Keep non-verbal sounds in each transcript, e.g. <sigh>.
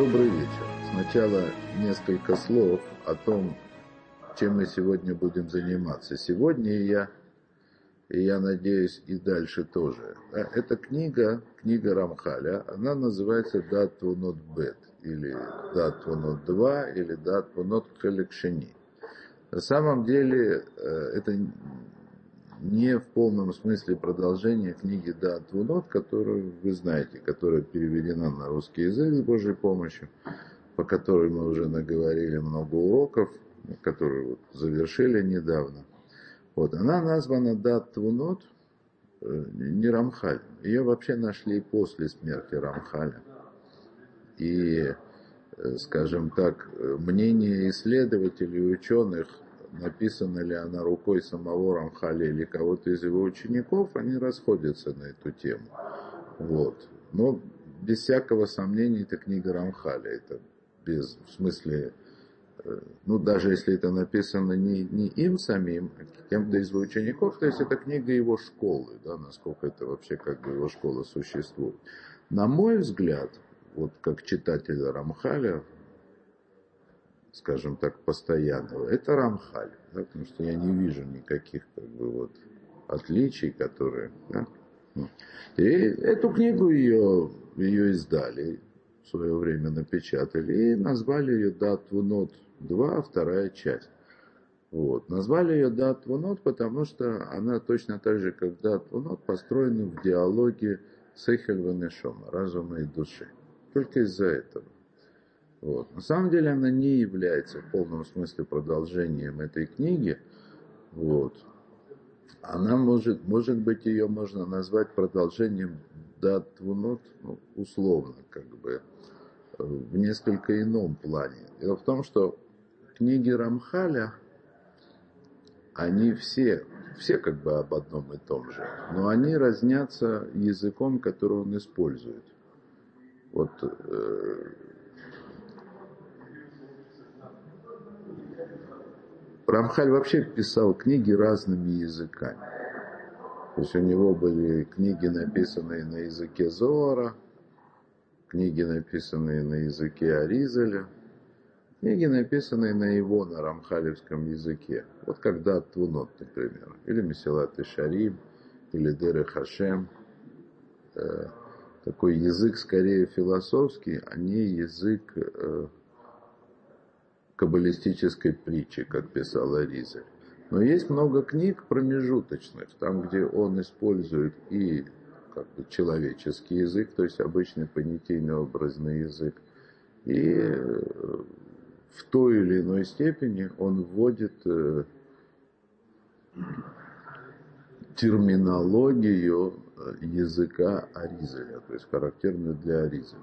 Добрый вечер. Сначала несколько слов о том, чем мы сегодня будем заниматься. Сегодня я, и я надеюсь и дальше тоже. Эта книга, книга Рамхаля, она называется «Дат Вунот Бет» или «Дат Вунот 2» или «Дат Вунот Халекшини». На самом деле э, это не в полном смысле продолжение книги Да Твунот, которую вы знаете, которая переведена на русский язык с Божьей помощью, по которой мы уже наговорили много уроков, которые вот завершили недавно. Вот, она названа Да Твунот, э, не Рамхаль. Ее вообще нашли после смерти Рамхаля. И, э, скажем так, мнение исследователей, ученых написана ли она рукой самого Рамхаля или кого-то из его учеников, они расходятся на эту тему. Вот. Но без всякого сомнения это книга Рамхаля. Это без, в смысле, э, ну даже если это написано не, не им самим, а кем-то из его учеников, то есть это книга его школы, да, насколько это вообще как бы его школа существует. На мой взгляд, вот как читатель Рамхаля, скажем так, постоянного, это Рамхаль, да, потому что я не вижу никаких как бы вот отличий, которые... Да. И эту книгу ее, ее издали, в свое время напечатали, и назвали ее Датвунот 2, вторая часть. Вот. Назвали ее Датвунот, потому что она точно так же, как Датвунот, построена в диалоге с Эхельванешом, разума и души. Только из-за этого. Вот. На самом деле она не является в полном смысле продолжением этой книги. Вот. Она может, может быть, ее можно назвать продолжением Датвунот, ну, условно, как бы, в несколько ином плане. Дело в том, что книги Рамхаля, они все, все как бы об одном и том же, но они разнятся языком, который он использует. Вот э, Рамхаль вообще писал книги разными языками. То есть у него были книги, написанные на языке Зора, книги, написанные на языке Аризеля, книги, написанные на его, на рамхалевском языке. Вот когда Твунот, например, или Месилат и Шарим, или Деры Хашем. Э, такой язык скорее философский, а не язык э, каббалистической притчи, как писал Аризель. Но есть много книг промежуточных, там, где он использует и как бы, человеческий язык, то есть обычный понятийный образный язык, и э, в той или иной степени он вводит э, терминологию э, языка Аризеля, то есть характерную для Аризеля.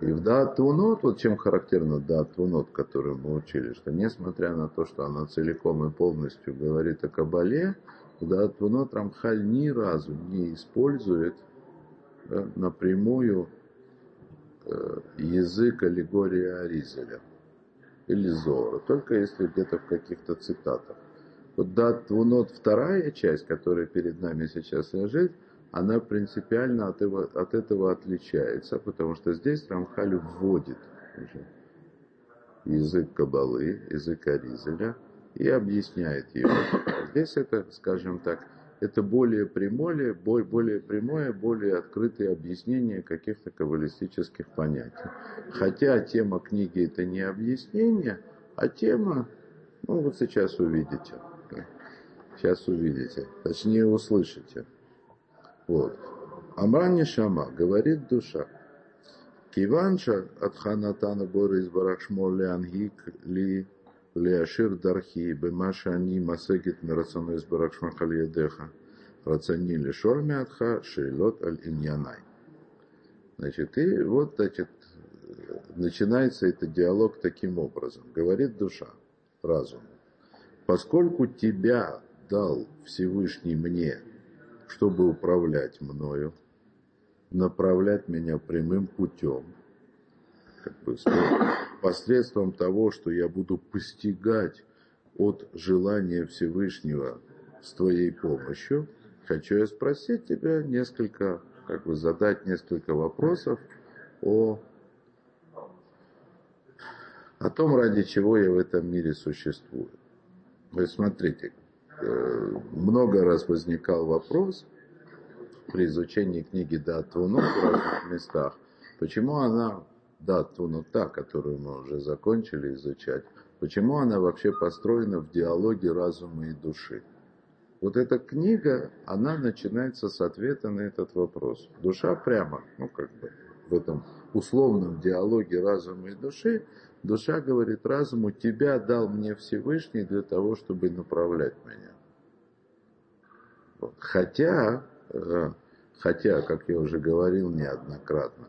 И в Даатунот, вот чем характерно Даатунот, который мы учили, что несмотря на то, что она целиком и полностью говорит о Кабале, в Даатунот Рамхаль ни разу не использует да, напрямую э, язык аллегории Аризеля или Зора, только если где-то в каких-то цитатах. Вот Даатунот вторая часть, которая перед нами сейчас лежит, она принципиально от этого, от этого отличается, потому что здесь Рамхаль вводит уже язык Кабалы, язык Аризеля и объясняет его. Здесь это, скажем так, это более прямое, более прямое, более открытое объяснение каких-то каббалистических понятий. Хотя тема книги это не объяснение, а тема, ну вот сейчас увидите. Сейчас увидите, точнее услышите. Вот. Амрани Шама, говорит душа. Киванша от Ханатана Борис Барахшмо Леангик ли Леашир Дархи Бемаша Ани Масегит Мирацану из Барахшма Хальядеха Рацани Лешор Мятха Шейлот Аль Иньянай. Значит, и вот, значит, начинается этот диалог таким образом. Говорит душа, разум. Поскольку тебя дал Всевышний мне чтобы управлять мною, направлять меня прямым путем, как бы, посредством того, что я буду постигать от желания Всевышнего с твоей помощью, хочу я спросить тебя несколько, как бы задать несколько вопросов о, о том, ради чего я в этом мире существую. Вы смотрите, много раз возникал вопрос при изучении книги Датвуну в разных местах, почему она, Датвуну та, которую мы уже закончили изучать, почему она вообще построена в диалоге разума и души. Вот эта книга, она начинается с ответа на этот вопрос. Душа прямо, ну как бы в этом условном диалоге разума и души, душа говорит разуму, тебя дал мне Всевышний для того, чтобы направлять меня. Вот. Хотя, э, хотя, как я уже говорил неоднократно,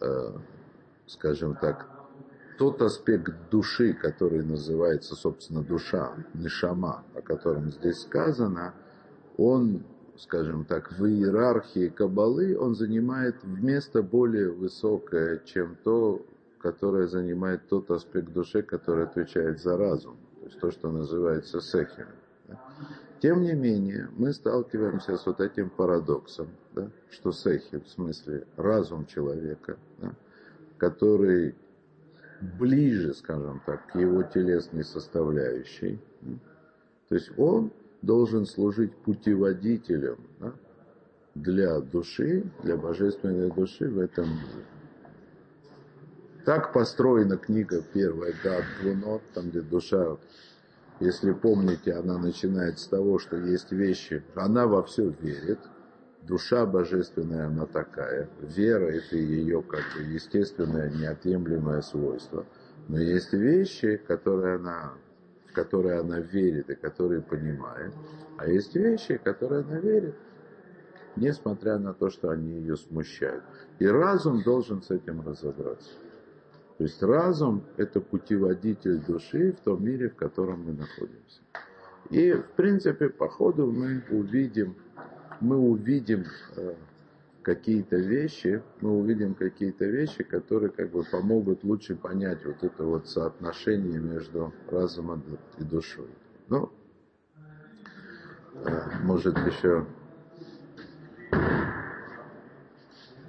э, скажем так, тот аспект души, который называется, собственно, душа, нишама, о котором здесь сказано, он, скажем так, в иерархии Кабалы, он занимает место более высокое, чем то, которое занимает тот аспект души, который отвечает за разум, то есть то, что называется сехем. Тем не менее, мы сталкиваемся с вот этим парадоксом, да, что сехи, в смысле разум человека, да, который ближе, скажем так, к его телесной составляющей. То есть он должен служить путеводителем да, для души, для божественной души в этом мире. Так построена книга первая Гад Двунот, там где душа, если помните, она начинает с того, что есть вещи, она во все верит, душа божественная, она такая. Вера – это ее как бы естественное, неотъемлемое свойство. Но есть вещи, которые она, которые она верит и которые понимает. А есть вещи, которые она верит, несмотря на то, что они ее смущают. И разум должен с этим разобраться. То есть разум – это путеводитель души в том мире, в котором мы находимся. И, в принципе, по ходу мы увидим мы увидим э, какие-то вещи, мы увидим какие-то вещи, которые как бы помогут лучше понять вот это вот соотношение между разумом и душой. Ну, э, может еще...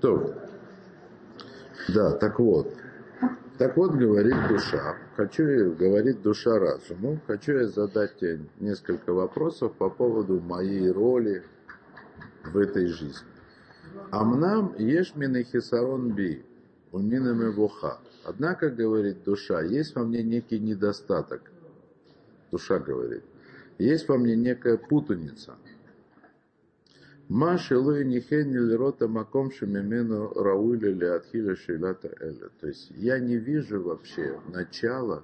То, да, так вот, так вот говорит душа. Хочу, говорит душа разуму. Хочу я задать тебе несколько вопросов по поводу моей роли в этой жизни. Амнам ешь хисарон би, уминаме воха. Однако, говорит душа, есть во мне некий недостаток. Душа говорит, есть во мне некая путаница. Маши луи нихен рота маком шемимену рауля ли атхиля шилата эля. То есть я не вижу вообще начала,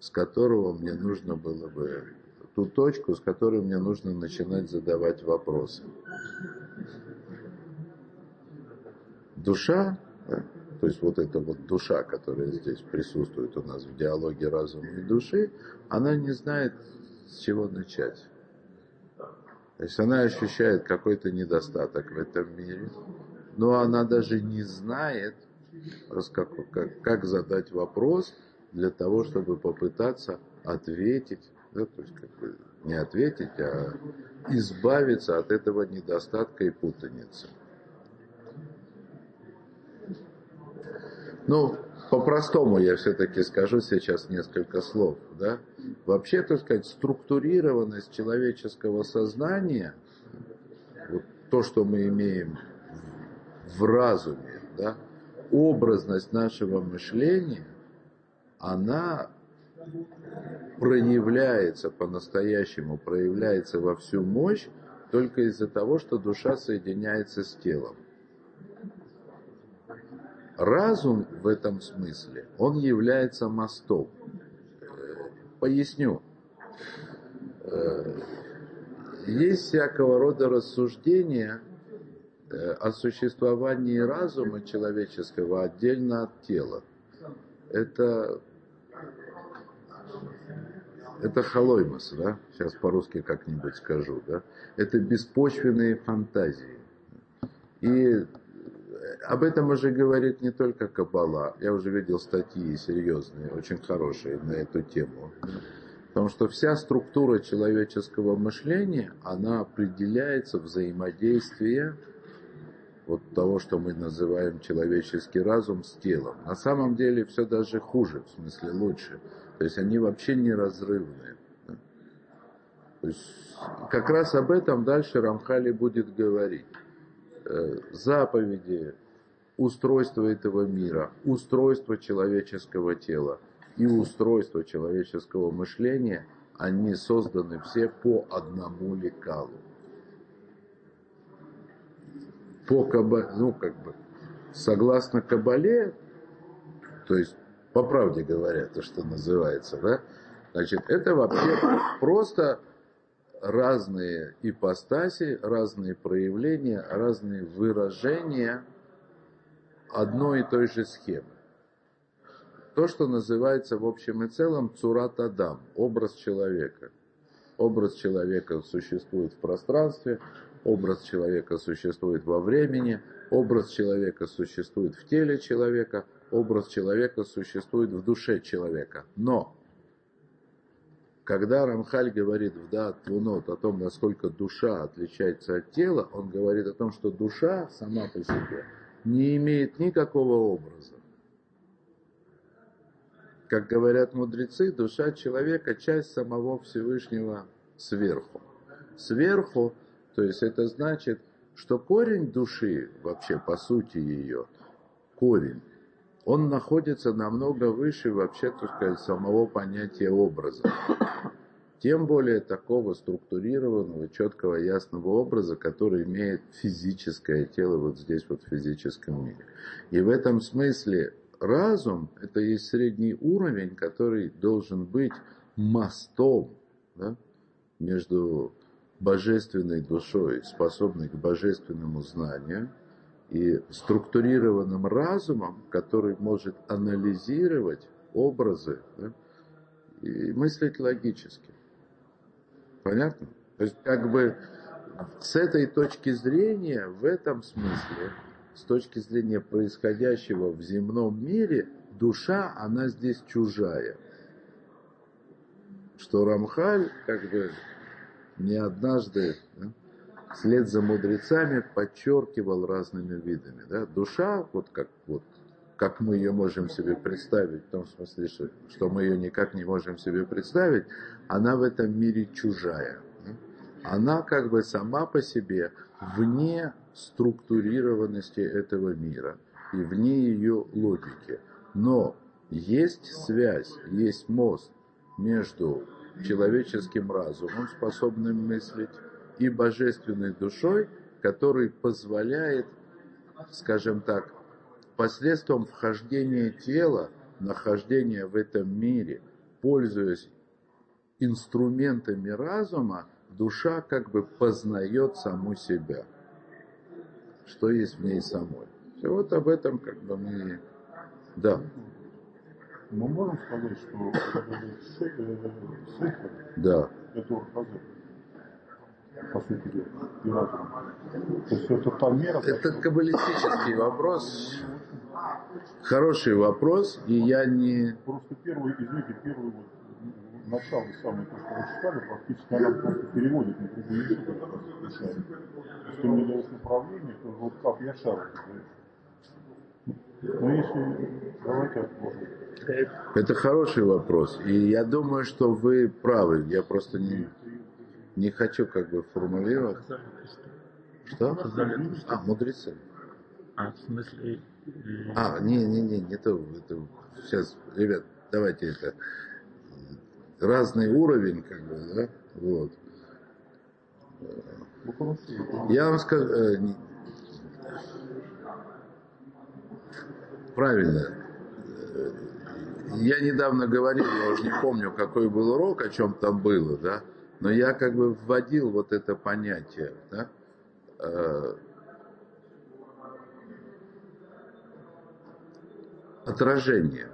с которого мне нужно было бы ту точку, с которой мне нужно начинать задавать вопросы. Душа, то есть вот эта вот душа, которая здесь присутствует у нас в диалоге разума и души, она не знает, с чего начать. То есть она ощущает какой-то недостаток в этом мире, но она даже не знает, как, как, как задать вопрос для того, чтобы попытаться ответить да, то есть как бы не ответить, а избавиться от этого недостатка и путаницы. Ну, по-простому я все-таки скажу сейчас несколько слов. Да? Вообще, так сказать, структурированность человеческого сознания, вот то, что мы имеем в, разуме, да, образность нашего мышления, она проявляется по-настоящему, проявляется во всю мощь только из-за того, что душа соединяется с телом. Разум в этом смысле, он является мостом. Поясню. Есть всякого рода рассуждения э, о существовании разума человеческого отдельно от тела. Это это халоймас, да, сейчас по-русски как-нибудь скажу, да, это беспочвенные фантазии. И об этом уже говорит не только Каббала, я уже видел статьи серьезные, очень хорошие на эту тему. Потому что вся структура человеческого мышления, она определяется взаимодействием вот того, что мы называем человеческий разум с телом. На самом деле все даже хуже, в смысле лучше. То есть они вообще неразрывные. То есть как раз об этом дальше Рамхали будет говорить. Э, заповеди, устройство этого мира, устройство человеческого тела и устройство человеческого мышления, они созданы все по одному лекалу. По каба, ну как бы, согласно Кабале, то есть по правде говоря, то, что называется, да, значит, это вообще просто разные ипостаси, разные проявления, разные выражения одной и той же схемы. То, что называется в общем и целом цурат адам, образ человека. Образ человека существует в пространстве, образ человека существует во времени, образ человека существует в теле человека, образ человека существует в душе человека. Но когда Рамхаль говорит в Дат Твунот о том, насколько душа отличается от тела, он говорит о том, что душа сама по себе не имеет никакого образа. Как говорят мудрецы, душа человека – часть самого Всевышнего сверху. Сверху, то есть это значит, что корень души, вообще по сути ее, корень, он находится намного выше вообще, так сказать, самого понятия образа. Тем более такого структурированного, четкого, ясного образа, который имеет физическое тело вот здесь вот в физическом мире. И в этом смысле разум – это есть средний уровень, который должен быть мостом да, между божественной душой, способной к божественному знанию, и структурированным разумом, который может анализировать образы да, и мыслить логически. Понятно? То есть как бы с этой точки зрения, в этом смысле, с точки зрения происходящего в земном мире, душа, она здесь чужая. Что Рамхаль, как бы, не однажды, да, вслед за мудрецами подчеркивал разными видами. Да? Душа, вот как, вот, как мы ее можем себе представить, в том смысле, что, что мы ее никак не можем себе представить, она в этом мире чужая. Она как бы сама по себе вне структурированности этого мира и вне ее логики. Но есть связь, есть мост между человеческим разумом, способным мыслить, и божественной душой, который позволяет, скажем так, посредством вхождения тела, нахождения в этом мире, пользуясь инструментами разума, душа как бы познает саму себя, что есть в ней самой. Все вот об этом как бы мы... Да. Мы можем сказать, что шейха, да. это орхазы по сути дела. То есть это та мера... Это каббалистический вопрос. Хороший вопрос, и я не... Просто первый, извините, первый вот начало самое, то, что вы читали, практически она просто переводит на другой язык, Если ты мне даешь направление, то вот как я шару но если давайте Это хороший вопрос. И я думаю, что вы правы. Я просто не, не хочу как бы формулировать. Что? А, мудрецы. А, в смысле... А, не, не, не, не то, это сейчас, ребят, давайте это разный уровень, как бы, да, вот. Я вам скажу, э, правильно, я недавно говорил, я уже не помню, какой был урок, о чем там было, да, но я как бы вводил вот это понятие, да, э, отражение.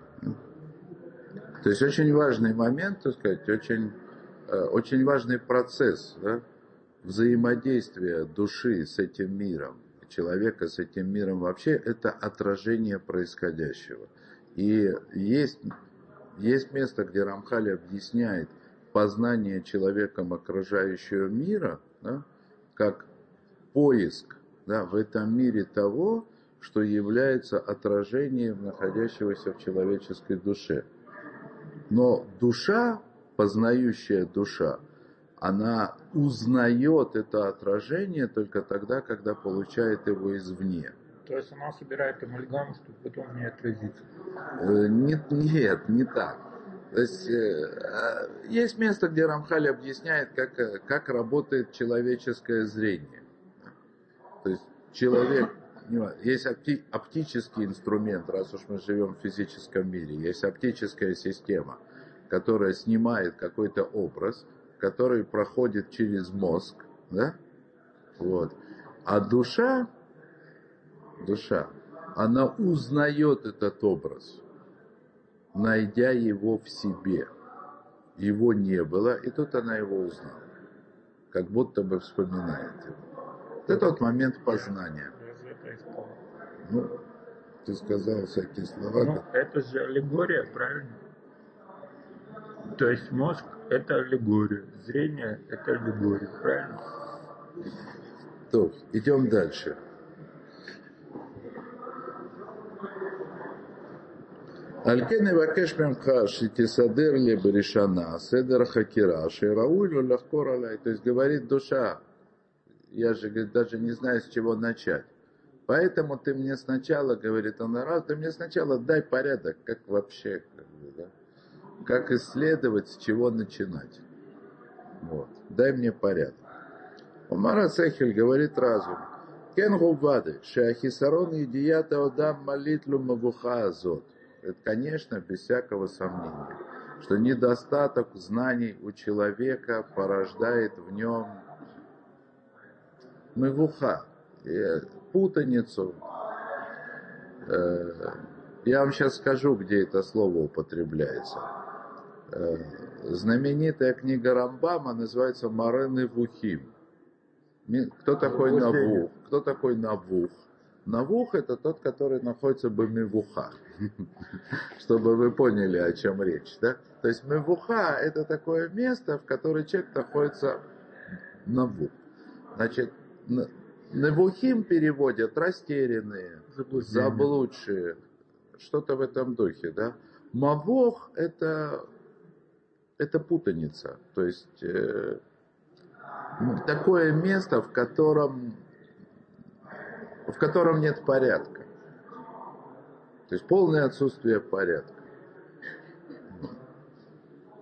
То есть очень важный момент, так сказать, очень, э, очень важный процесс да, взаимодействия души с этим миром, человека с этим миром вообще, это отражение происходящего. И есть, есть место, где Рамхали объясняет – познание человеком окружающего мира, да, как поиск да, в этом мире того, что является отражением находящегося в человеческой душе. Но душа, познающая душа, она узнает это отражение только тогда, когда получает его извне. То есть она собирает амальгаму, чтобы потом не отразиться. Э, Нет, нет, не так. То есть э, а, есть место, где Рамхаль объясняет, как, э, как работает человеческое зрение. То есть человек, есть опти- оптический инструмент, раз уж мы живем в физическом мире, есть оптическая система, которая снимает какой-то образ, который проходит через мозг, да? Вот. А душа, душа, она узнает этот образ, найдя его в себе. Его не было, и тут она его узнала. Как будто бы вспоминает его. Вот это вот момент познания. Ну, ты сказал всякие слова. Ну, это же аллегория, правильно? То есть мозг – это аллегория, зрение – это аллегория, правильно? То, идем дальше. Алькене вакеш мемха шитисадер ли баришана, седер хакира, шераулю лахкор алай. То есть говорит душа, я же говорит, даже не знаю, с чего начать. Поэтому ты мне сначала, говорит он раз, ты мне сначала дай порядок, как вообще, как, бы, да? как исследовать, с чего начинать. Вот. Дай мне порядок. Умара Сехель говорит разум. Кен губады, шахисарон едията одам молитлю мавуха азот. Это, конечно, без всякого сомнения, что недостаток знаний у человека порождает в нем мавуха, э, путаницу. Э, Я вам сейчас скажу, где это слово употребляется. Э, Знаменитая книга Рамбама называется Марены Вухим. Кто такой. Навух? Кто такой Навух? Навух это тот, который находится в Мевуха. <laughs> Чтобы вы поняли, о чем речь. Да? То есть Мевуха это такое место, в которое человек находится Навух. Значит, н- Навухим переводят растерянные, заблудшие, что-то в этом духе, да. Мавох это, это путаница, то есть э, такое место, в котором, в котором нет порядка. То есть полное отсутствие порядка.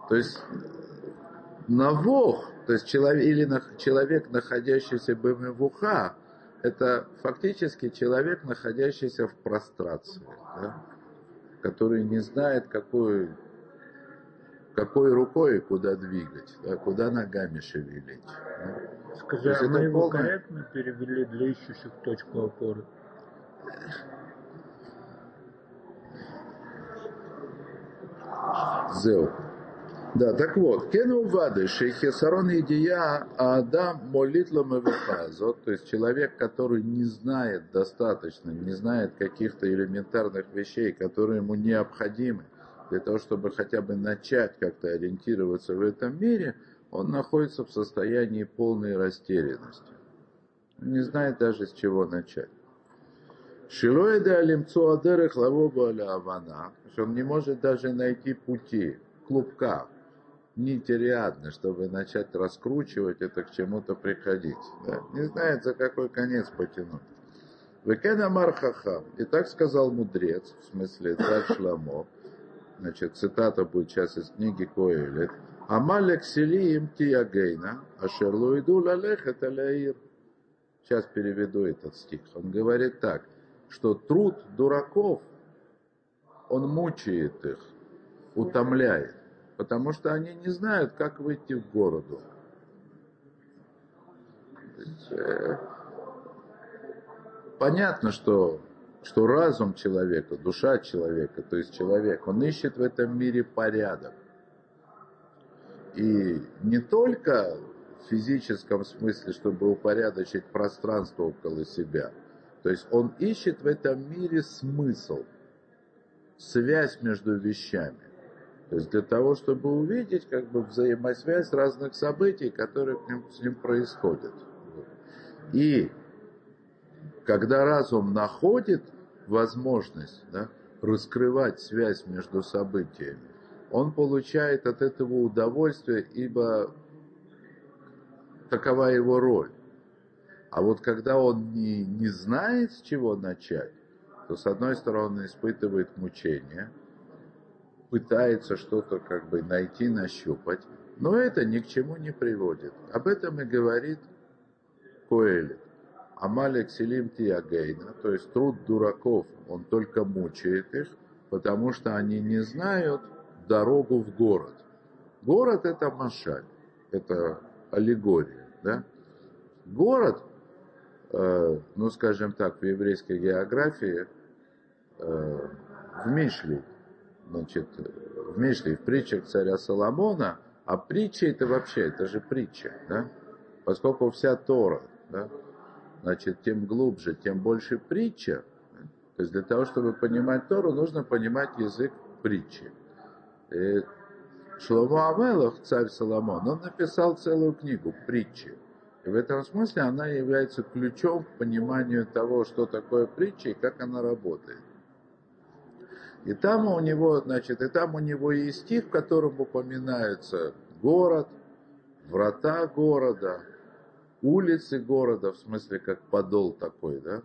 То есть навох, то есть человек, или нах- человек, находящийся в мевуха, это фактически человек, находящийся в прострации, да, который не знает, какой, какой рукой и куда двигать, да, куда ногами шевелить. да. Скажи, а мы его полное- корректно перевели для ищущих точку опоры? Зеу. Да, так вот, кену вады, шейхесарон идия, а адам молитла мавихазот, то есть человек, который не знает достаточно, не знает каких-то элементарных вещей, которые ему необходимы для того, чтобы хотя бы начать как-то ориентироваться в этом мире, он находится в состоянии полной растерянности. Не знает даже с чего начать. Шилоида алимцу адерех аля авана, что он не может даже найти пути, клубка, нити рядно, чтобы начать раскручивать это, к чему-то приходить. да. Не знает, за какой конец потянуть. Векена Мархахам. И так сказал мудрец, в смысле царь Шламо. Значит, цитата будет сейчас из книги Коэлет. Амалек сели им тиягейна, ашерлу иду лалехет аляир. Сейчас переведу этот стих. Он говорит так, что труд дураков, он мучает их, утомляет, потому что они не знают, как выйти в городу. Э, понятно, что, что разум человека, душа человека, то есть человек, он ищет в этом мире порядок. И не только в физическом смысле, чтобы упорядочить пространство около себя. То есть он ищет в этом мире смысл, связь между вещами. То есть для того, чтобы увидеть как бы взаимосвязь разных событий, которые с ним происходят. И когда разум находит возможность да, раскрывать связь между событиями, он получает от этого удовольствие, ибо такова его роль. А вот когда он не, не знает, с чего начать, то с одной стороны он испытывает мучение, пытается что-то как бы найти, нащупать, но это ни к чему не приводит. Об этом и говорит Коэлит. Амалек Селим Тиагейна, то есть труд дураков, он только мучает их, потому что они не знают дорогу в город. Город это Машаль, это аллегория. Да? Город, ну скажем так, в еврейской географии, э, в Мишле, значит, в Мишле, в притчах царя Соломона, а притча это вообще, это же притча, да? поскольку вся Тора, да? значит, тем глубже, тем больше притча. То есть для того, чтобы понимать Тору, нужно понимать язык притчи. И Шломо Амелах, царь Соломон, он написал целую книгу притчи. И в этом смысле она является ключом к пониманию того, что такое притча и как она работает. И там у него, значит, и там у него есть стих, в котором упоминается город, врата города, улицы города, в смысле как подол такой, да,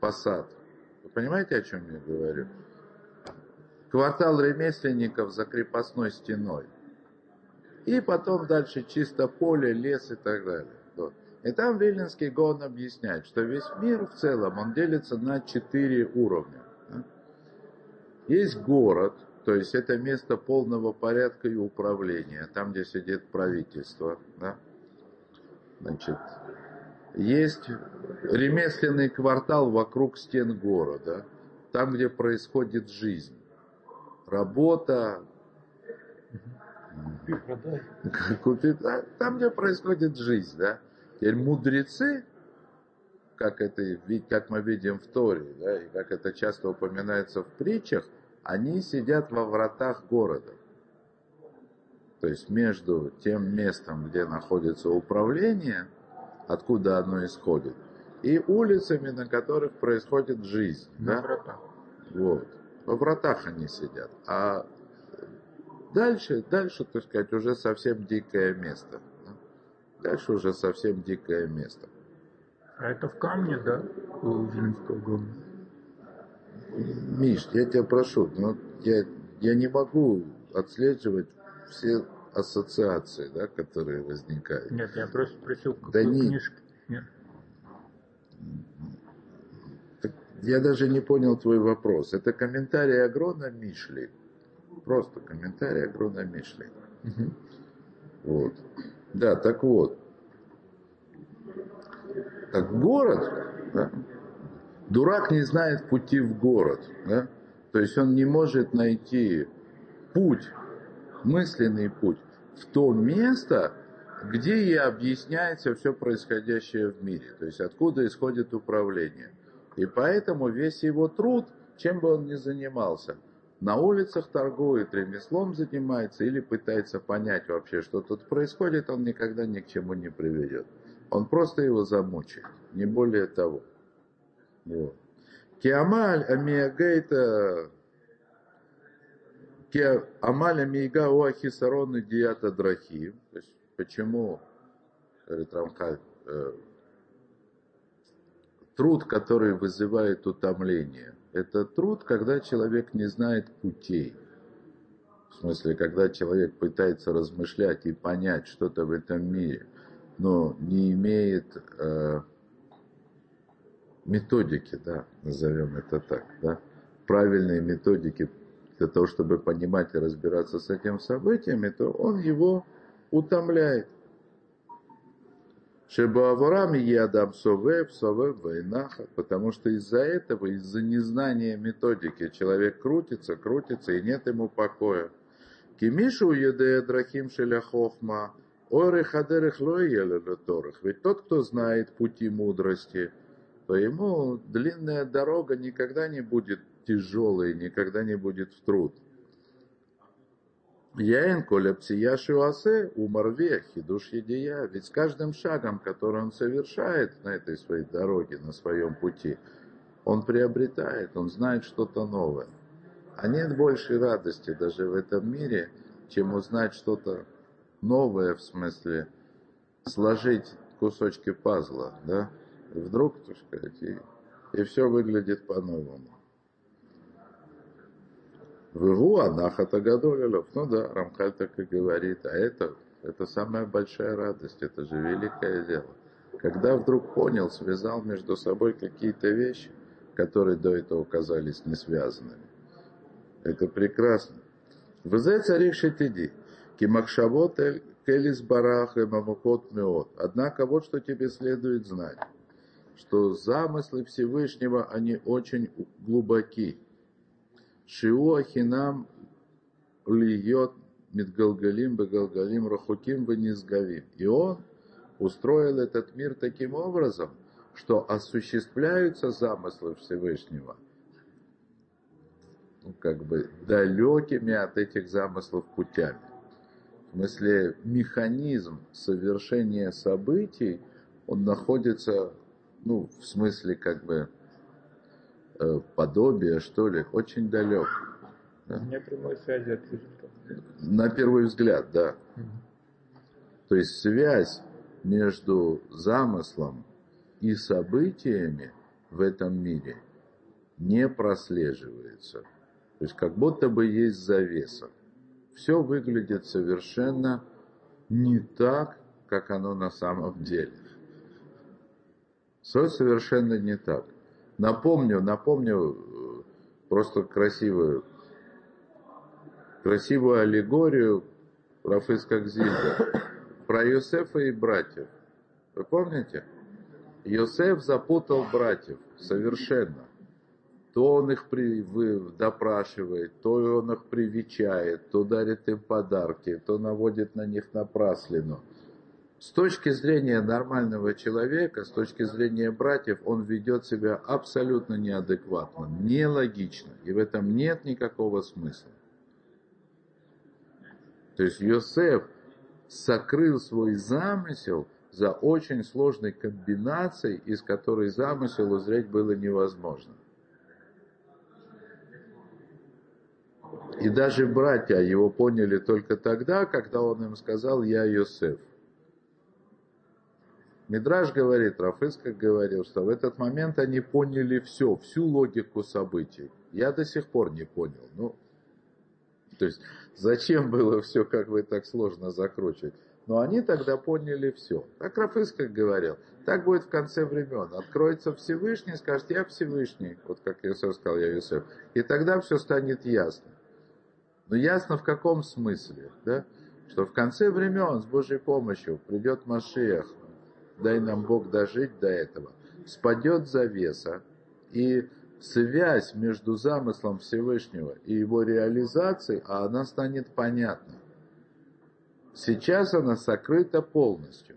посад. Вы понимаете, о чем я говорю? Квартал ремесленников за крепостной стеной. И потом дальше чисто поле, лес и так далее. Вот. И там Вильнинский Гон объясняет, что весь мир в целом, он делится на четыре уровня. Есть город, то есть это место полного порядка и управления, там, где сидит правительство. Да? Значит, есть ремесленный квартал вокруг стен города, там, где происходит жизнь. Работа, купи, <laughs> там, где происходит жизнь, да. Теперь мудрецы, как, это, как мы видим в Торе, да, и как это часто упоминается в притчах, они сидят во вратах города. То есть между тем местом, где находится управление, откуда оно исходит, и улицами, на которых происходит жизнь. На да? вратах. Вот. Во вратах они сидят. А дальше, дальше, так сказать, уже совсем дикое место. да. Дальше уже совсем дикое место. А это в камне, да, у Вильнинского Гона? Миш, я тебя прошу, но я, я не могу отслеживать все ассоциации, да, которые возникают. Нет, я просто спросил, в Да не- книжке. Нет. Так я даже не понял твой вопрос. Это комментарий Агрона Мишли. Просто комментарий Агрона Мишли. Вот. Да, так вот. Так город, да, дурак не знает пути в город, да? то есть он не может найти путь, мысленный путь в то место, где и объясняется все происходящее в мире, то есть откуда исходит управление. И поэтому весь его труд, чем бы он ни занимался, на улицах торгует, ремеслом занимается или пытается понять вообще, что тут происходит, он никогда ни к чему не приведет. Он просто его замучает, не более того. Вот. Киамаль Амиагейта Амаль Амига Уахисарон и Диата Драхи. Почему, говорит Рамхаль, э, труд, который вызывает утомление, это труд, когда человек не знает путей. В смысле, когда человек пытается размышлять и понять что-то в этом мире, но не имеет э, методики, да, назовем это так, да, правильной методики для того, чтобы понимать и разбираться с этим событиями, то он его утомляет. Шебааварам ядам совев, совев вайнаха, потому что из-за этого, из-за незнания методики человек крутится, крутится и нет ему покоя. Кимишу едея драхим шеля хохма, ойры хадерых торах. Ведь тот, кто знает пути мудрости, то ему длинная дорога никогда не будет тяжелой, никогда не будет в труд. Яин коля псияшу асе умарве хидуш едия. Ведь с каждым шагом, который он совершает на этой своей дороге, на своем пути, он приобретает, он знает что-то новое. А нет большей радости даже в этом мире, чем узнать что-то новое, в смысле сложить кусочки пазла, да, вдруг, так сказать, и, и все выглядит по-новому. Выву Анахата Гадолилов. Ну да, Рамхаль так и говорит. А это, это самая большая радость, это же великое дело. Когда вдруг понял, связал между собой какие-то вещи, которые до этого казались не связанными. Это прекрасно. Взе царих шетиди, кимахшавот келис барах и мамукот меот. Однако вот что тебе следует знать, что замыслы Всевышнего, они очень глубоки. Шиу ахинам льет Мидгалгалим, Багалгалим, Рахуким, Ванизгавим. И он устроил этот мир таким образом, что осуществляются замыслы Всевышнего ну, как бы далекими от этих замыслов путями. В смысле, механизм совершения событий, он находится, ну, в смысле, как бы, э, подобия, что ли, очень далек. Да? Не прямой связи от На первый взгляд, да. Угу. То есть связь между замыслом и событиями в этом мире не прослеживается. То есть как будто бы есть завеса. Все выглядит совершенно не так, как оно на самом деле. Все совершенно не так. Напомню, напомню э, просто красивую, красивую аллегорию Рафиска Гзильда про Йосефа и братьев. Вы помните? Йосеф запутал братьев совершенно. То он их при, вы, допрашивает, то он их привечает, то дарит им подарки, то наводит на них напраслину. С точки зрения нормального человека, с точки зрения братьев, он ведет себя абсолютно неадекватно, нелогично, и в этом нет никакого смысла. То есть Йосеф сокрыл свой замысел за очень сложной комбинацией, из которой замысел узреть было невозможно. И даже братья его поняли только тогда, когда он им сказал «Я Йосеф». Мидраж говорит, Рафыска говорил, что в этот момент они поняли все, всю логику событий. Я до сих пор не понял. Ну, то есть, зачем было все как бы так сложно закручивать? Но они тогда поняли все. Так Рафыска говорил, так будет в конце времен. Откроется Всевышний, скажет, я Всевышний, вот как Иосиф сказал, я Иосиф. И тогда все станет ясно. Но ясно в каком смысле, да? Что в конце времен с Божьей помощью придет Машиах, дай нам Бог дожить до этого, спадет завеса, и связь между замыслом Всевышнего и его реализацией, а она станет понятна. Сейчас она сокрыта полностью.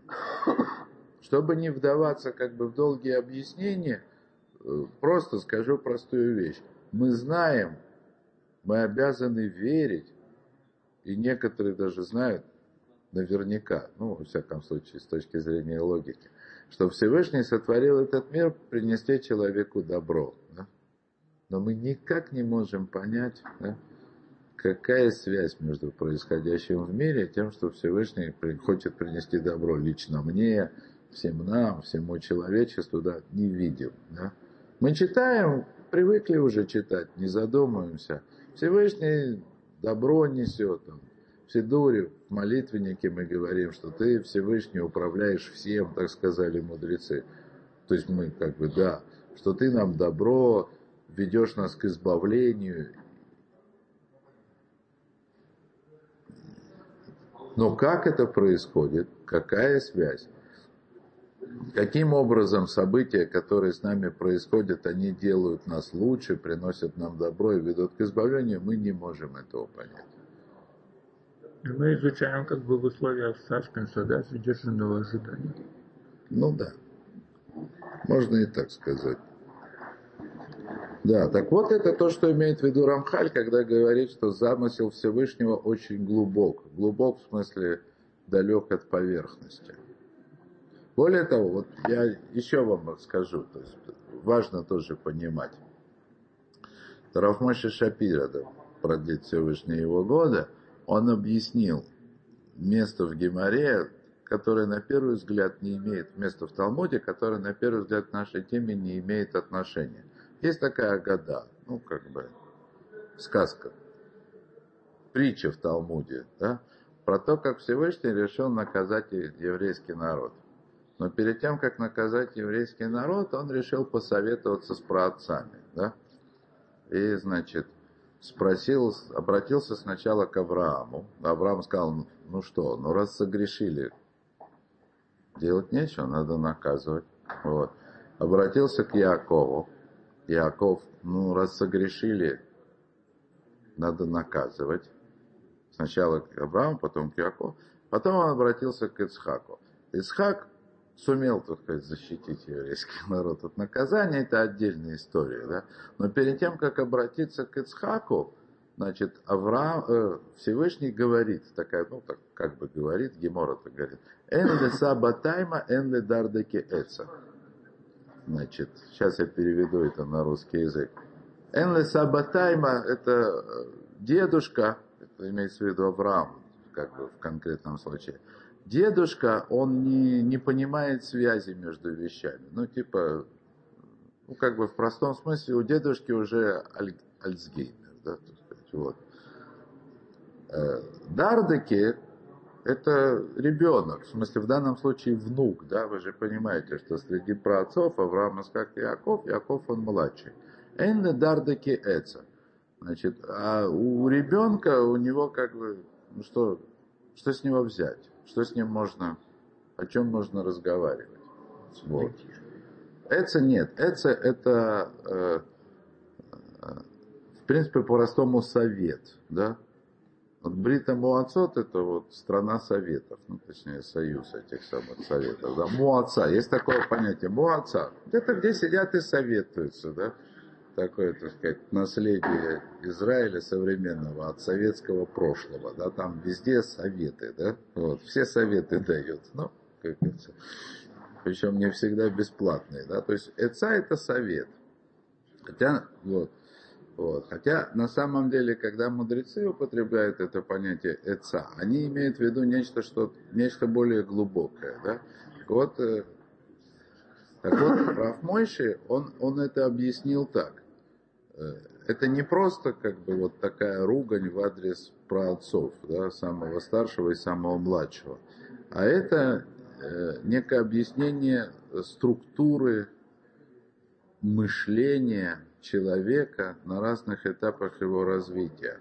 Чтобы не вдаваться как бы в долгие объяснения, э, просто скажу простую вещь. Мы знаем, мы обязаны верить, и некоторые даже знают, наверняка, ну, во всяком случае, с точки зрения логики, что Всевышний сотворил этот мир принести человеку добро. Да? Но мы никак не можем понять, да, какая связь между происходящим в мире и тем, что Всевышний хочет принести добро лично мне, всем нам, всему человечеству, да, не видим. Да? Мы читаем, привыкли уже читать, не задумываемся. Всевышний добро несет, там, в Сидуре, в молитвеннике мы говорим, что ты Всевышний управляешь всем, так сказали мудрецы. То есть мы как бы, да, что ты нам добро, ведешь нас к избавлению. Но как это происходит? Какая связь? Каким образом события, которые с нами происходят, они делают нас лучше, приносят нам добро и ведут к избавлению, мы не можем этого понять. Мы изучаем как бы в условиях саспенса, да, задержанного ожидания. Ну да. Можно и так сказать. Да, так вот это то, что имеет в виду Рамхаль, когда говорит, что замысел Всевышнего очень глубок. Глубок в смысле далек от поверхности. Более того, вот я еще вам скажу, то есть важно тоже понимать. Рафмаши Шапира, да, продлит Всевышний его года, он объяснил место в Геморе, которое на первый взгляд не имеет, место в Талмуде, которое на первый взгляд к нашей теме не имеет отношения. Есть такая года, ну как бы сказка, притча в Талмуде, да, про то, как Всевышний решил наказать еврейский народ. Но перед тем, как наказать еврейский народ, он решил посоветоваться с праотцами. Да? И, значит, спросил, обратился сначала к Аврааму. Авраам сказал, ну что, ну раз согрешили, делать нечего, надо наказывать. Вот. Обратился к Якову. Яков, ну раз согрешили, надо наказывать. Сначала к Аврааму, потом к Якову. Потом он обратился к Ицхаку. Ицхак сумел, так сказать, защитить еврейский <laughs> народ от наказания, это отдельная история, да. Но перед тем, как обратиться к Ицхаку, значит, Авраам, э, Всевышний говорит, такая, ну, так, как бы говорит, Гемора так говорит, «Эн сабатайма, эн дардаки эца». Значит, сейчас я переведу это на русский язык. «Эн сабатайма» – это э, дедушка, это имеется в виду Авраам, как бы в конкретном случае – дедушка, он не, не понимает связи между вещами. Ну, типа, ну, как бы в простом смысле, у дедушки уже аль, Альцгеймер, да, так сказать, вот. Э, Дардеки – это ребенок, в смысле, в данном случае внук, да, вы же понимаете, что среди праотцов Авраам, Искак и Яков, Яков он младший. Энне Дардеки Эца. Значит, а у ребенка, у него как бы, ну что, что с него взять? Что с ним можно, о чем можно разговаривать? Вот. Эца нет. Эца это, э, э, в принципе, по-простому совет, да? Вот Брита Муацот это вот страна советов, ну, точнее, союз этих самых советов, да, Муаца, есть такое понятие, Муаца, это где сидят и советуются, да, такое, так сказать, наследие Израиля современного от советского прошлого, да, там везде советы, да, вот, все советы дают, ну, как говорится, причем не всегда бесплатные, да, то есть ЭЦА это совет, хотя, вот, вот. Хотя на самом деле, когда мудрецы употребляют это понятие эца, они имеют в виду нечто, что, нечто более глубокое. Да? Вот, э, так вот, Раф Мойши, он, он это объяснил так. Э, это не просто как бы вот такая ругань в адрес праотцов, да, самого старшего и самого младшего, а это э, некое объяснение структуры мышления человека на разных этапах его развития.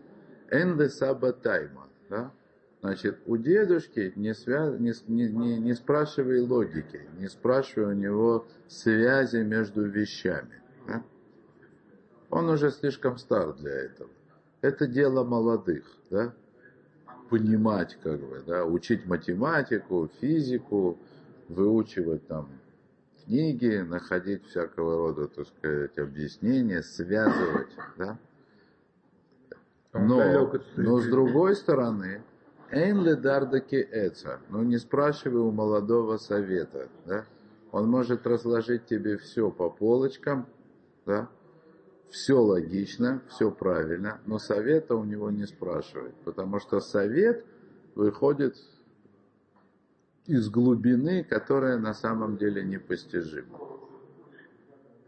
Энде сабатайма, да? Значит, у дедушки не, связ... не, не, не спрашивай логики, не спрашивай у него связи между вещами. Он уже слишком стар для этого. Это дело молодых, да? Понимать, как бы, да, учить математику, физику, выучивать там книги, находить всякого рода, так сказать, объяснения, связывать, да? Но, но с другой стороны, Эйнле дардаки эца, ну не спрашивай у молодого совета, да? Он может разложить тебе все по полочкам, да? Все логично, все правильно, но совета у него не спрашивает, потому что совет выходит из глубины, которая на самом деле непостижима.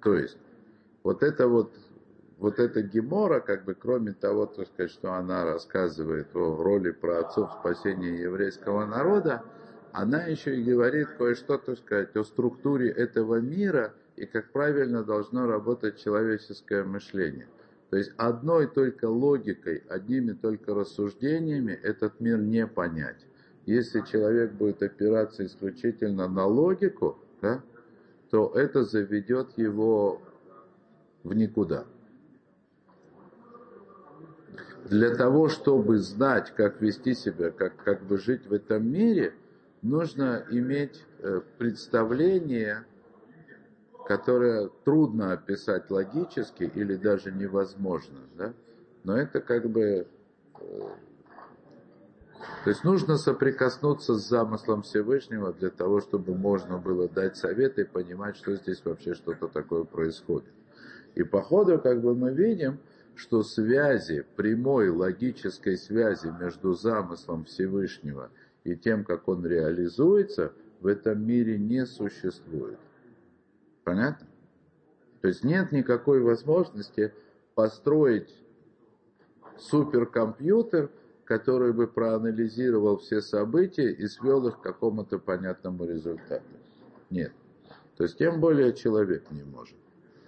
То есть, вот это вот, вот эта Гемора, как бы, кроме того, так сказать, что она рассказывает о роли про отцов спасения еврейского народа, она еще и говорит кое-что, так сказать, о структуре этого мира – и как правильно должно работать человеческое мышление. То есть одной только логикой, одними только рассуждениями этот мир не понять. Если человек будет опираться исключительно на логику, да, то это заведет его в никуда. Для того, чтобы знать, как вести себя, как, как бы жить в этом мире, нужно иметь э, представление которое трудно описать логически или даже невозможно, да? но это как бы... э, То есть нужно соприкоснуться с замыслом Всевышнего для того, чтобы можно было дать совет и понимать, что здесь вообще что-то такое происходит. И по ходу как бы мы видим, что связи, прямой логической связи между замыслом Всевышнего и тем, как он реализуется, в этом мире не существует. Понятно? То есть нет никакой возможности построить суперкомпьютер, который бы проанализировал все события и свел их к какому-то понятному результату. Нет. То есть тем более человек не может.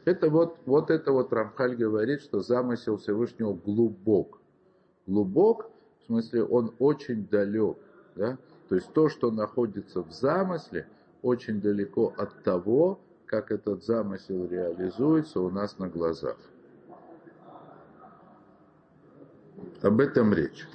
Это вот, вот это вот Рамхаль говорит, что замысел Всевышнего глубок. Глубок, в смысле, он очень далек. Да? То есть то, что находится в замысле, очень далеко от того, как этот замысел реализуется у нас на глазах. Об этом речь.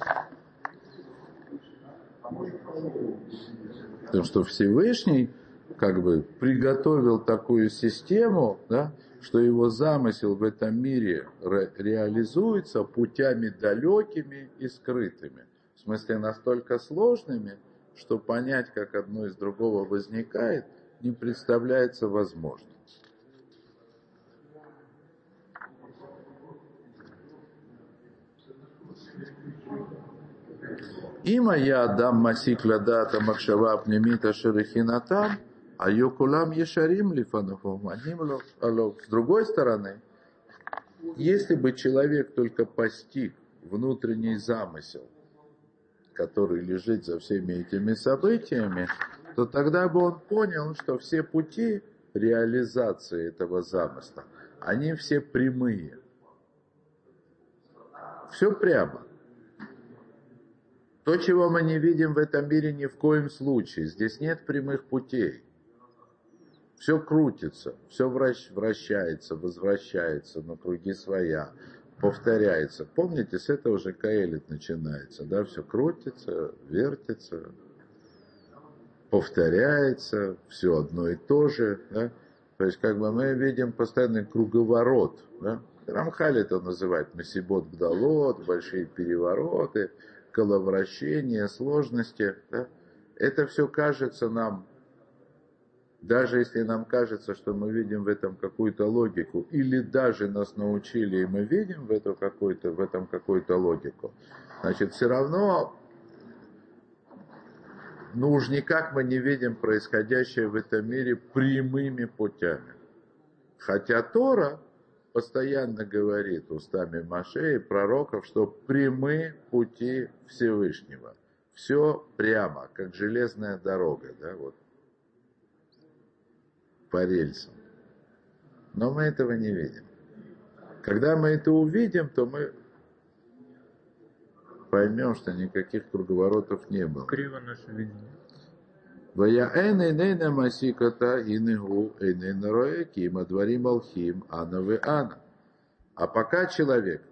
Потому что Всевышний как бы приготовил такую систему, да, что его замысел в этом мире ре- реализуется путями далекими и скрытыми. В смысле настолько сложными, что понять, как одно из другого возникает, не представляется возможным. אם היה אדם מסיק לדעת המחשבה הפנימית אשר הכינתם, היו כולם ישרים לפניו ומאנים לו. алло. С другой стороны, если бы человек только постиг внутренний замысел, который лежит за всеми этими событиями, то тогда бы он понял, что все пути реализации этого замысла, они все прямые. Все прямо. То, чего мы не видим в этом мире ни в коем случае. Здесь нет прямых путей. Все крутится, все вращается, возвращается на круги своя, повторяется. Помните, с этого же Каэлит начинается, да, все крутится, вертится, повторяется, все одно и то же, да. То есть, как бы мы видим постоянный круговорот, да. Рамхаль это называет Масибот Гдалот, большие перевороты, коловращения, сложности. Да? Это все кажется нам, даже если нам кажется, что мы видим в этом какую-то логику, или даже нас научили, и мы видим в, это какой-то, в этом какую-то логику, значит, все равно ну уж никак мы не видим происходящее в этом мире прямыми путями. Хотя Тора постоянно говорит устами Маше и пророков, что прямы пути Всевышнего. Все прямо, как железная дорога, да, вот, по рельсам. Но мы этого не видим. Когда мы это увидим, то мы поймем, что никаких круговоротов не было. Криво наше видение. Ваяэн энейна масиката инегу энейна роеким адварим алхим анавы ана. А пока человек,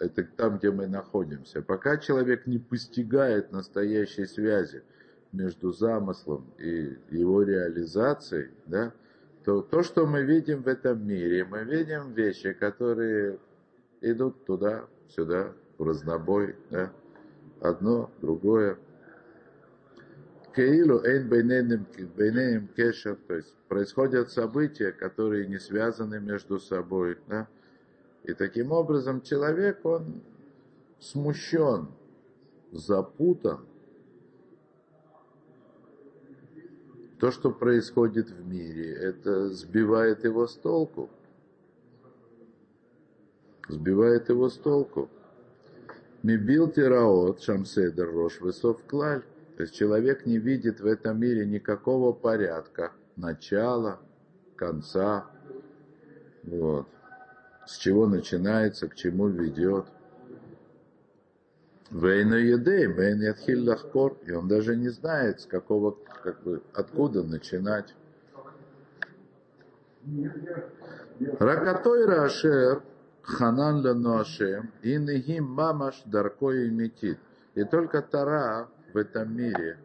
это там, где мы находимся, пока человек не постигает настоящей связи между замыслом и его реализацией, да, то то, что мы видим в этом мире, мы видим вещи, которые идут туда, сюда, разнобой, да, одно, другое. Кейлу эйн бейнеем кешер, то есть происходят события, которые не связаны между собой, да, и таким образом человек, он смущен, запутан. То, что происходит в мире, это сбивает его с толку. Сбивает его с толку. Мибил тираот шамседер рош высов клаль. То есть человек не видит в этом мире никакого порядка, начала, конца. Вот. С чего начинается, к чему ведет. Вейна едей, вейн ядхиль лахкор. И он даже не знает, с какого, как бы, откуда начинать. Ракатой Рашер, Ханан Лануашем, и Нигим Мамаш Дарко и Метит. И только Тара в этом мире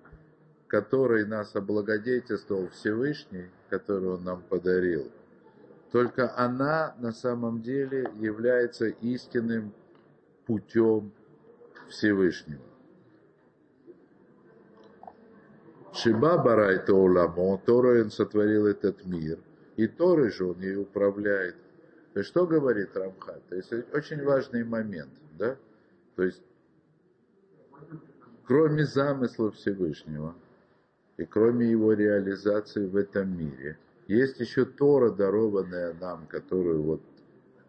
которой нас облагодетельствовал Всевышний, которую Он нам подарил, только она на самом деле является истинным путем Всевышнего. Шиба барайта уламо, Тора он сотворил этот мир, и Торы же он ей управляет. То есть, что говорит Рамхат? То есть, очень важный момент, да? То есть, кроме замысла Всевышнего и кроме его реализации в этом мире, есть еще Тора, дарованная нам, которую вот,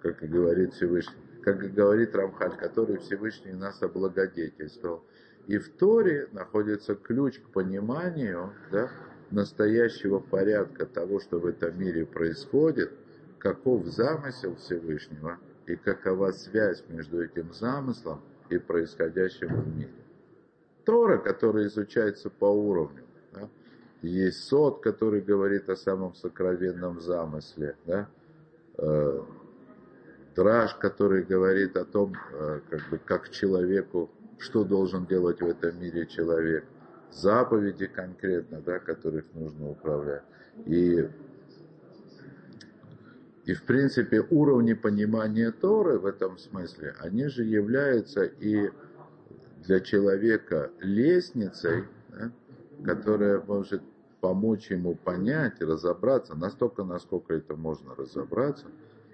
как и говорит Всевышний, как и говорит Рамхаль, который Всевышний нас облагодетельствовал. И в Торе находится ключ к пониманию да, настоящего порядка того, что в этом мире происходит, каков замысел Всевышнего и какова связь между этим замыслом и происходящим в мире. Тора, которая изучается по уровню. Да? Есть сот, который говорит о самом сокровенном замысле. Да? Э, драж, который говорит о том, э, как, бы, как человеку что должен делать в этом мире человек, заповеди конкретно, да, которых нужно управлять. И, и в принципе уровни понимания Торы в этом смысле, они же являются и для человека лестницей, да, которая может помочь ему понять, разобраться, настолько, насколько это можно разобраться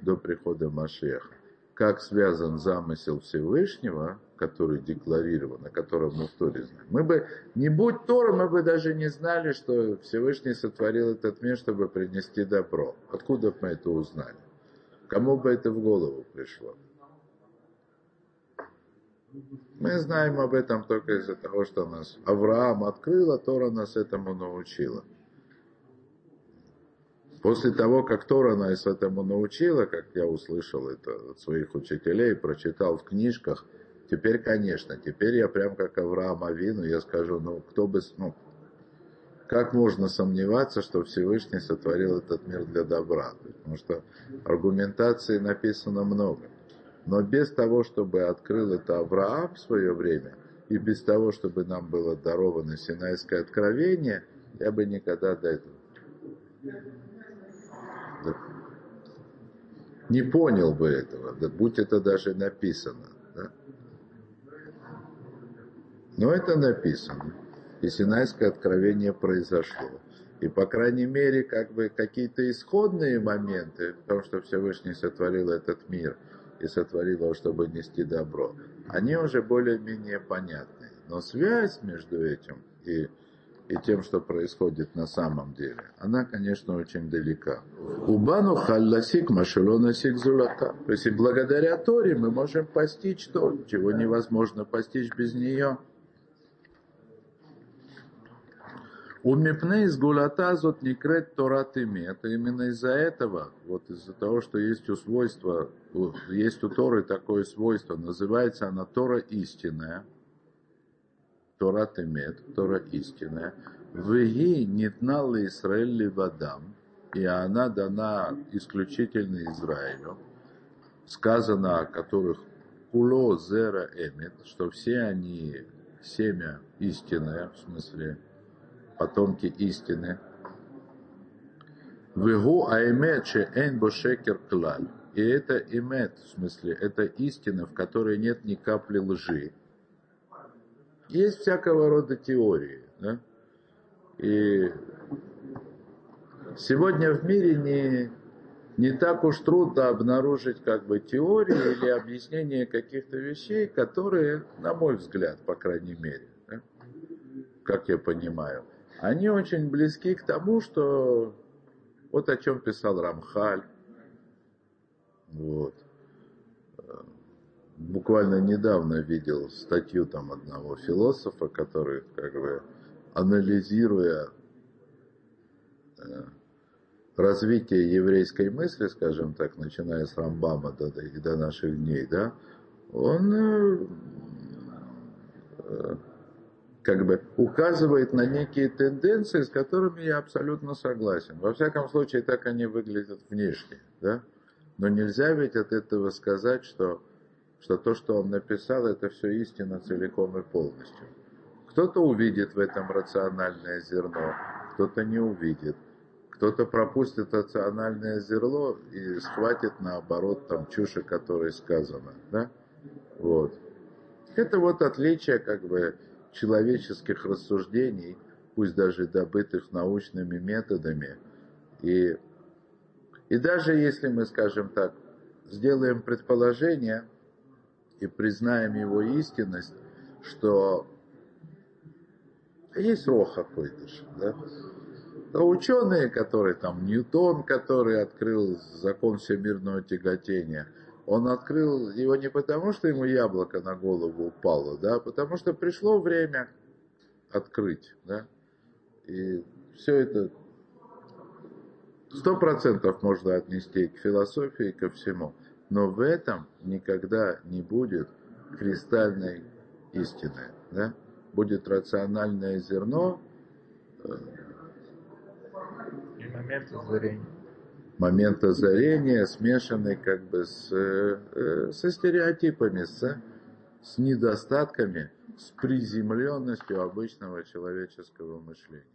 до прихода Машеха как связан замысел Всевышнего, который декларирован, о котором мы в Торе знаем. Мы бы, не будь Тора, мы бы даже не знали, что Всевышний сотворил этот мир, чтобы принести добро. Откуда бы мы это узнали? Кому бы это в голову пришло? Мы знаем об этом только из-за того, что нас Авраам открыл, а Тора нас этому научила. После того, как Тора нас этому научила, как я услышал это от своих учителей, прочитал в книжках, теперь, конечно, теперь я прям как Авраам Авину, я скажу, ну, кто бы, ну, как можно сомневаться, что Всевышний сотворил этот мир для добра? Потому что аргументации написано много. Но без того, чтобы открыл это Авраам в свое время, и без того, чтобы нам было даровано Синайское откровение, я бы никогда до этого не понял бы этого, да, будь это даже написано. Да? Но это написано. И Синайское откровение произошло. И, по крайней мере, как бы какие-то исходные моменты, потому что Всевышний сотворил этот мир и сотворил его, чтобы нести добро, они уже более-менее понятны. Но связь между этим и и тем, что происходит на самом деле, она, конечно, очень далека. Убану халласик машелонасик зулака. То есть благодаря Торе мы можем постичь то, чего невозможно постичь без нее. У Мипне из Гулата зот некрет Торат Это именно из-за этого, вот из-за того, что есть у свойства, есть у Торы такое свойство, называется она Тора истинная. Тора Темет, Тора истинная, Веги нитнала Израиль водам, и она дана исключительно Израилю, сказано о которых Куло Зера Эмет, что все они семя истинное, в смысле потомки истины. Вегу Аймет Эйн Бошекер Клаль. И это имет, в смысле, это истина, в которой нет ни капли лжи. Есть всякого рода теории. Да? И сегодня в мире не, не так уж трудно обнаружить как бы теории или объяснение каких-то вещей, которые, на мой взгляд, по крайней мере, да, как я понимаю, они очень близки к тому, что вот о чем писал Рамхаль, вот, буквально недавно видел статью там одного философа, который как бы анализируя э, развитие еврейской мысли, скажем так, начиная с Рамбама до, до, наших дней, да, он э, э, как бы указывает на некие тенденции, с которыми я абсолютно согласен. Во всяком случае, так они выглядят внешне, да. Но нельзя ведь от этого сказать, что что то, что он написал, это все истина целиком и полностью. Кто-то увидит в этом рациональное зерно, кто-то не увидит. Кто-то пропустит рациональное зерно и схватит наоборот там чушь, которой сказано. Да? Вот. Это вот отличие как бы человеческих рассуждений, пусть даже добытых научными методами. И, и даже если мы, скажем так, сделаем предположение и признаем его истинность, что есть рог какой-то, да? то ученые, которые там, Ньютон, который открыл закон всемирного тяготения, он открыл его не потому, что ему яблоко на голову упало, да, а потому что пришло время открыть, да. И все это сто процентов можно отнести к философии, ко всему. Но в этом никогда не будет кристальной истины. Да? Будет рациональное зерно. Э, И момент озарения. Момент озарения, смешанный как бы с, э, со стереотипами, с, с недостатками, с приземленностью обычного человеческого мышления.